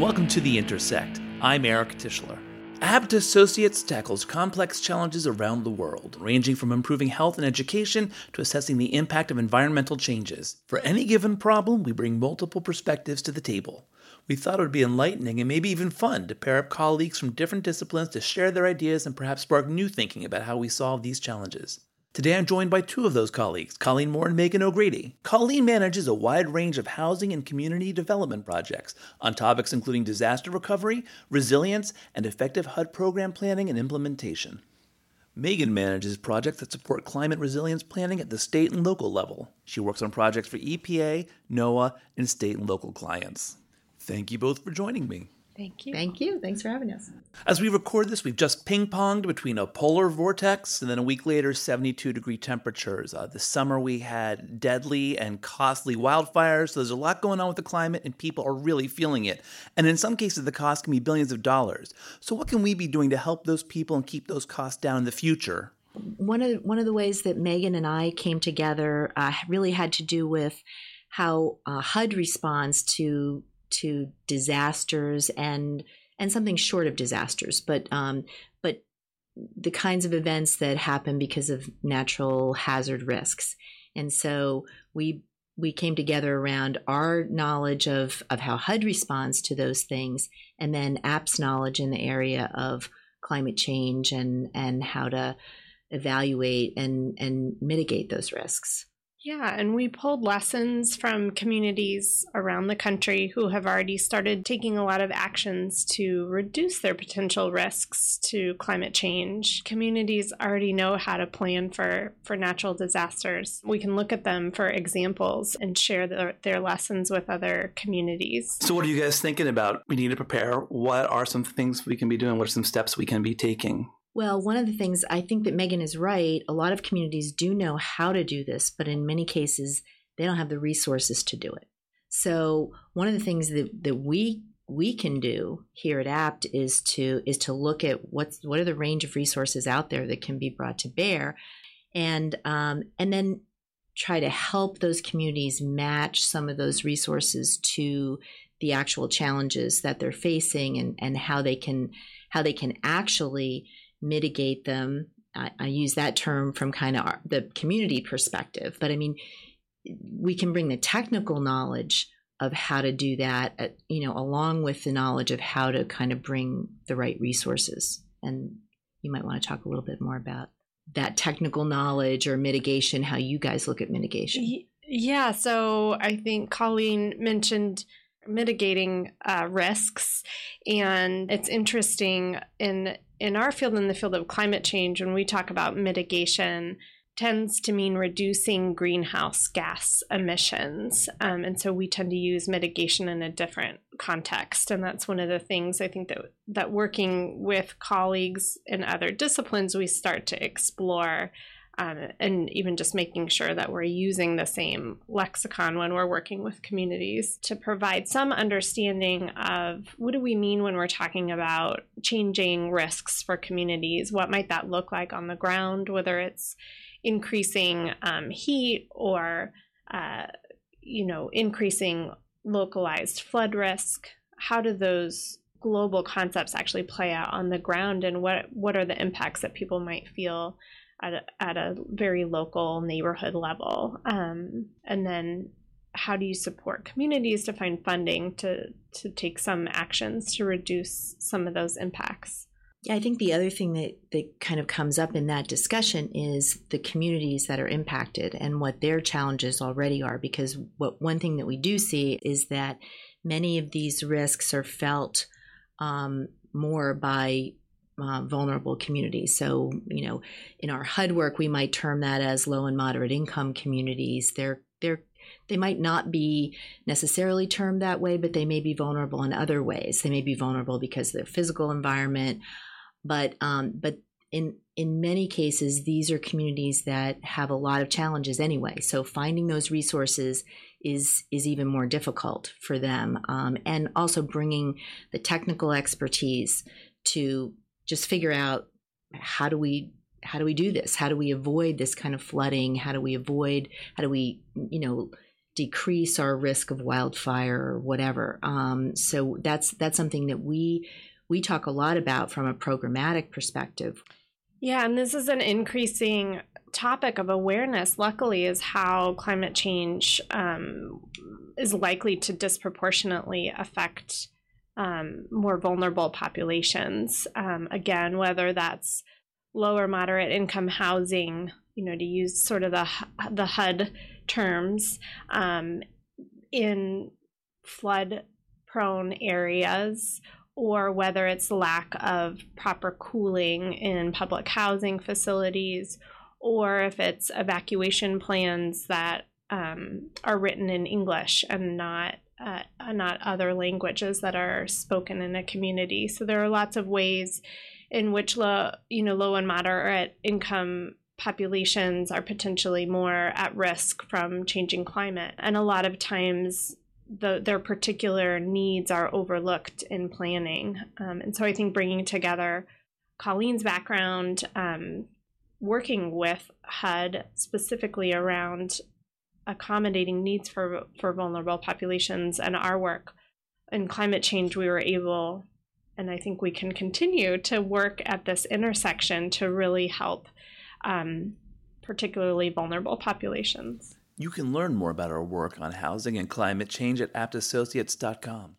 welcome to The Intersect. I'm Eric Tischler. Abt Associates tackles complex challenges around the world, ranging from improving health and education to assessing the impact of environmental changes. For any given problem, we bring multiple perspectives to the table. We thought it would be enlightening and maybe even fun to pair up colleagues from different disciplines to share their ideas and perhaps spark new thinking about how we solve these challenges. Today I'm joined by two of those colleagues, Colleen Moore and Megan O'Grady. Colleen manages a wide range of housing and community development projects on topics including disaster recovery, resilience, and effective HUD program planning and implementation. Megan manages projects that support climate resilience planning at the state and local level. She works on projects for EPA, NOAA, and state and local clients. Thank you both for joining me. Thank you. Thank you. Thanks for having us. As we record this, we've just ping ponged between a polar vortex and then a week later, 72 degree temperatures. Uh, this summer, we had deadly and costly wildfires. So there's a lot going on with the climate, and people are really feeling it. And in some cases, the cost can be billions of dollars. So, what can we be doing to help those people and keep those costs down in the future? One of one of the ways that Megan and I came together uh, really had to do with how uh, HUD responds to to disasters and and something short of disasters, but um, but the kinds of events that happen because of natural hazard risks. And so we we came together around our knowledge of of how HUD responds to those things, and then Abt's knowledge in the area of climate change and and how to evaluate and and mitigate those risks. Yeah, and we pulled lessons from communities around the country who have already started taking a lot of actions to reduce their potential risks to climate change. Communities already know how to plan for, for natural disasters. We can look at them for examples and share their, their lessons with other communities. So, what are you guys thinking about? We need to prepare. What are some things we can be doing? What are some steps we can be taking? Well, one of the things I think that Megan is right, a lot of communities do know how to do this, but in many cases, they don't have the resources to do it. So, one of the things that, that we we can do here at Abt is to is to look at what's what are the range of resources out there that can be brought to bear and um, and then try to help those communities match some of those resources to the actual challenges that they're facing and and how they can how they can actually mitigate them. I, I use that term from kind of our, the community perspective, but I mean, we can bring the technical knowledge of how to do that, at, uh, you know, along with the knowledge of how to kind of bring the right resources. And you might want to talk a little bit more about that technical knowledge or mitigation, how you guys look at mitigation. Yeah, so I think Colleen mentioned mitigating uh, risks, and it's interesting in in our field, in the field of climate change, when we talk about mitigation, tends to mean reducing greenhouse gas emissions. Um, and so we tend to use mitigation in a different context. And that's one of the things I think that, that working with colleagues in other disciplines, we start to explore um, and even just making sure that we're using the same lexicon when we're working with communities to provide some understanding of what do we mean when we're talking about changing risks for communities? What might that look like on the ground, whether it's increasing um, heat or uh, you know increasing localized flood risk? How do those global concepts actually play out on the ground, and what what are the impacts that people might feel? At a, at a very local neighborhood level um, and then how do you support communities to find funding to to take some actions to reduce some of those impacts yeah, I think the other thing that, that kind of comes up in that discussion is the communities that are impacted and what their challenges already are. Because what one thing that we do see is that many of these risks are felt um, more by uh, vulnerable communities. So, you know, in our HUD work, we might term that as low and moderate income communities. They're they're they might not be necessarily termed that way, but they may be vulnerable in other ways. They may be vulnerable because of their physical environment, but um, but in in many cases, these are communities that have a lot of challenges anyway. So finding those resources is is even more difficult for them, um, and also bringing the technical expertise to just figure out how do we how do we do this? How do we avoid this kind of flooding? How do we avoid? How do we you know decrease our risk of wildfire or whatever. Um, so that's that's something that we we talk a lot about from a programmatic perspective. Yeah, and this is an increasing topic of awareness. Luckily, is how climate change um, is likely to disproportionately affect um, more vulnerable populations. Um, again, whether that's lower moderate income housing, you know, to use sort of the the HUD terms um, in flood prone areas or whether it's lack of proper cooling in public housing facilities or if it's evacuation plans that um, are written in English and not uh, not other languages that are spoken in a community. So there are lots of ways in which low, you know, low and moderate income populations are potentially more at risk from changing climate. And a lot of times the, their particular needs are overlooked in planning. Um, and so I think bringing together Colleen's background, um, working with HUD specifically around accommodating needs for, for vulnerable populations and our work in climate change, we were able, and I think we can continue to work at this intersection to really help um, particularly vulnerable populations. You can learn more about our work on housing and climate change at abtassociates.com.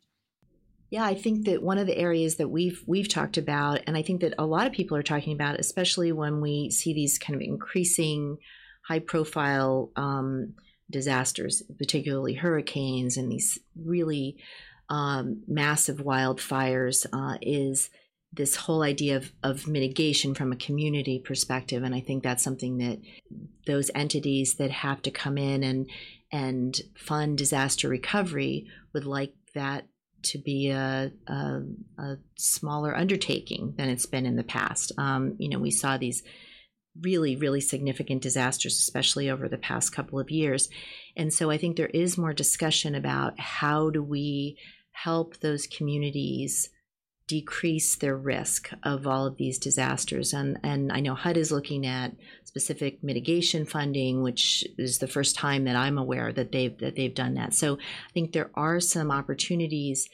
Yeah, I think that one of the areas that we've we've talked about, and I think that a lot of people are talking about, especially when we see these kind of increasing high profile um, disasters, particularly hurricanes and these really um, massive wildfires, uh, is this whole idea of, of mitigation from a community perspective. And I think that's something that those entities that have to come in and and fund disaster recovery would like that to be a, a, a smaller undertaking than it's been in the past. Um, you know, we saw these really, really significant disasters, especially over the past couple of years. And so I think there is more discussion about how do we help those communities decrease their risk of all of these disasters. And, and I know HUD is looking at specific mitigation funding, which is the first time that I'm aware that they've that they've done that. So I think there are some opportunities.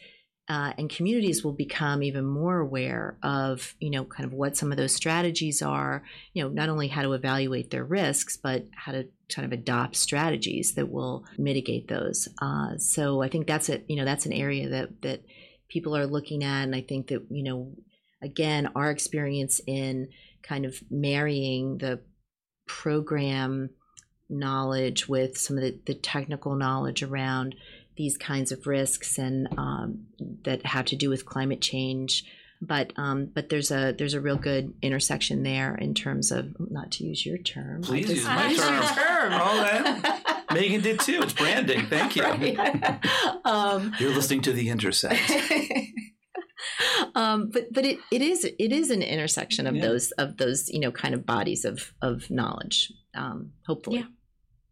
Uh, and communities will become even more aware of you know kind of what some of those strategies are you know not only how to evaluate their risks but how to kind of adopt strategies that will mitigate those uh, so i think that's it you know that's an area that that people are looking at. And I think that, you know, again, our experience in kind of marrying the program knowledge with some of the, the technical knowledge around these kinds of risks and um, that have to do with climate change. But um, but there's a there's a real good intersection there in terms of not to use your term. Please use my term. term. All right. Megan did too. It's branding. Thank you. Right. Um, You're listening to the intersect. um, but but it, it is it is an intersection of yeah. those of those you know kind of bodies of of knowledge. Um, hopefully. Yeah.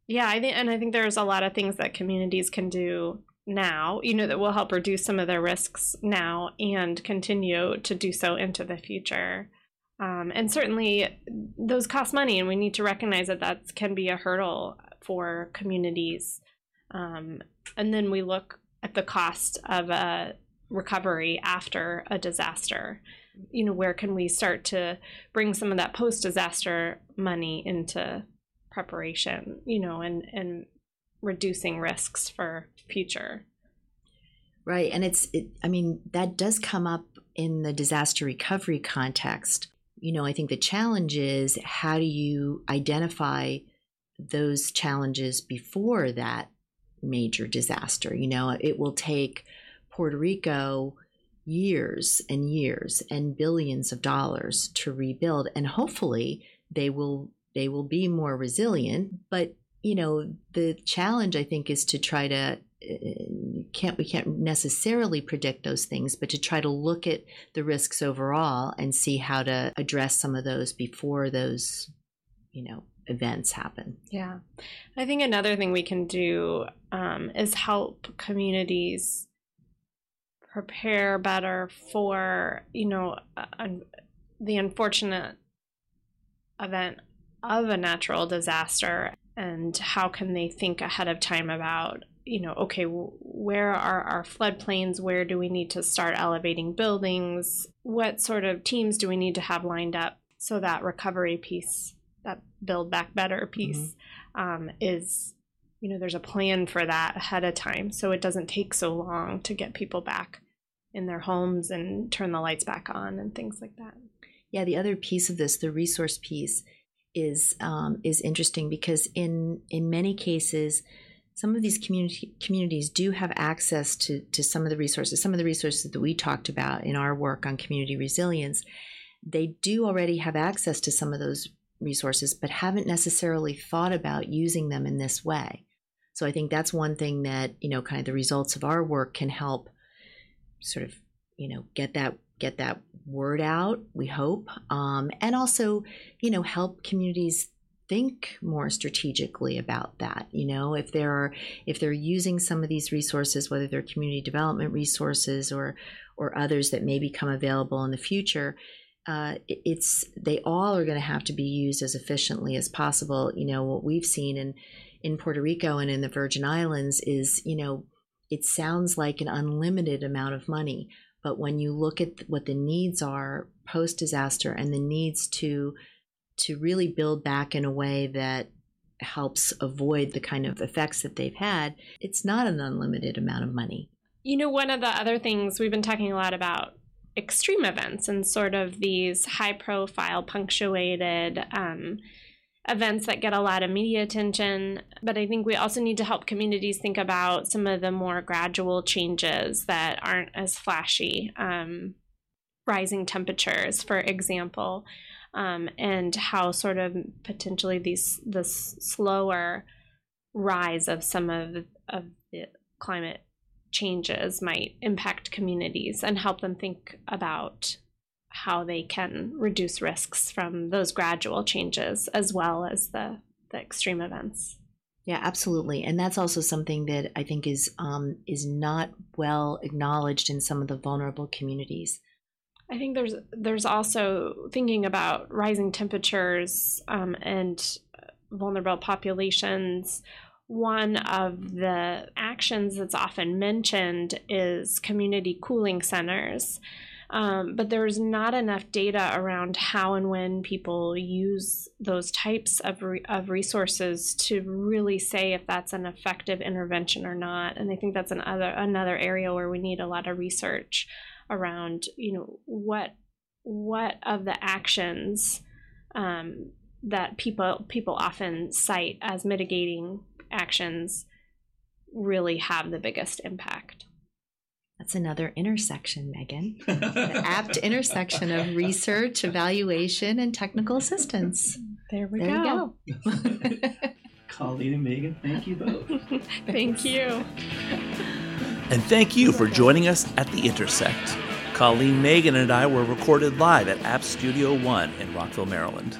Yeah, I think, and I think there's a lot of things that communities can do now, you know, that will help reduce some of their risks now and continue to do so into the future. Um, and certainly, those cost money, and we need to recognize that that can be a hurdle for communities. Um, and then we look at the cost of a recovery after a disaster. You know, where can we start to bring some of that post disaster money into preparation, you know, and, and reducing risks for future. Right. And it's, it, I mean, that does come up in the disaster recovery context. You know, I think the challenge is how do you identify those challenges before that major disaster. You know, it will take Puerto Rico years and years and billions of dollars to rebuild and hopefully they will they will be more resilient but you know the challenge i think is to try to uh, can't we can't necessarily predict those things but to try to look at the risks overall and see how to address some of those before those you know events happen. Yeah. I think another thing we can do um, is help communities prepare better for, you know, uh, the unfortunate event of a natural disaster and how can they think ahead of time about you know okay where are our floodplains? Where do we need to start elevating buildings? What sort of teams do we need to have lined up so that recovery piece that build back better piece mm-hmm. um, is you know there's a plan for that ahead of time so it doesn't take so long to get people back in their homes and turn the lights back on and things like that. Yeah the other piece of this the resource piece is um, is interesting because in in many cases some of these community communities do have access to to some of the resources. Some of the resources that we talked about in our work on community resilience they do already have access to some of those resources but haven't necessarily thought about using them in this way. So i think that's one thing that you know kind of the results of our work can help sort of you know get that get that word out we hope um, and also you know help communities think more strategically about that you know? If they're if they're using some of these resources whether they're community development resources or or others that may become available in the future uh, it's they all are going to have to be used as efficiently as possible. You know what we've seen in in Puerto Rico and in the Virgin Islands is you know it sounds like an unlimited amount of money but when you look at what the needs are post disaster and the needs to to really build back in a way that helps avoid the kind of effects that they've had, it's not an unlimited amount of money. You know, one of the other things we've been talking a lot about extreme events and sort of these high profile punctuated um, events that get a lot of media attention. But I think we also need to help communities think about some of the more gradual changes that aren't as flashy. Um, rising temperatures, for example, um, and how sort of potentially these this slower rise of some of of the climate changes might impact communities and help them think about how they can reduce risks from those gradual changes as well as the, the extreme events. Yeah, absolutely, and that's also something that I think is um, is not well acknowledged in some of the vulnerable communities. I think there's there's also thinking about rising temperatures um, and vulnerable populations. One of the actions that's often mentioned is community cooling centers. Um, but there's not enough data around how and when people use those types of, re- of resources to really say if that's an effective intervention or not. And I think that's another another area where we need a lot of research around, you know, what what of the actions um, that people people often cite as mitigating actions really have the biggest impact. That's another intersection, Megan. the Abt intersection of research, evaluation, and technical assistance. There we there go. go. Colleen and Megan, thank you both. thank you. And thank you for joining us at The Intersect. Colleen, Megan, and I were recorded live at Abt Studio One in Rockville, Maryland.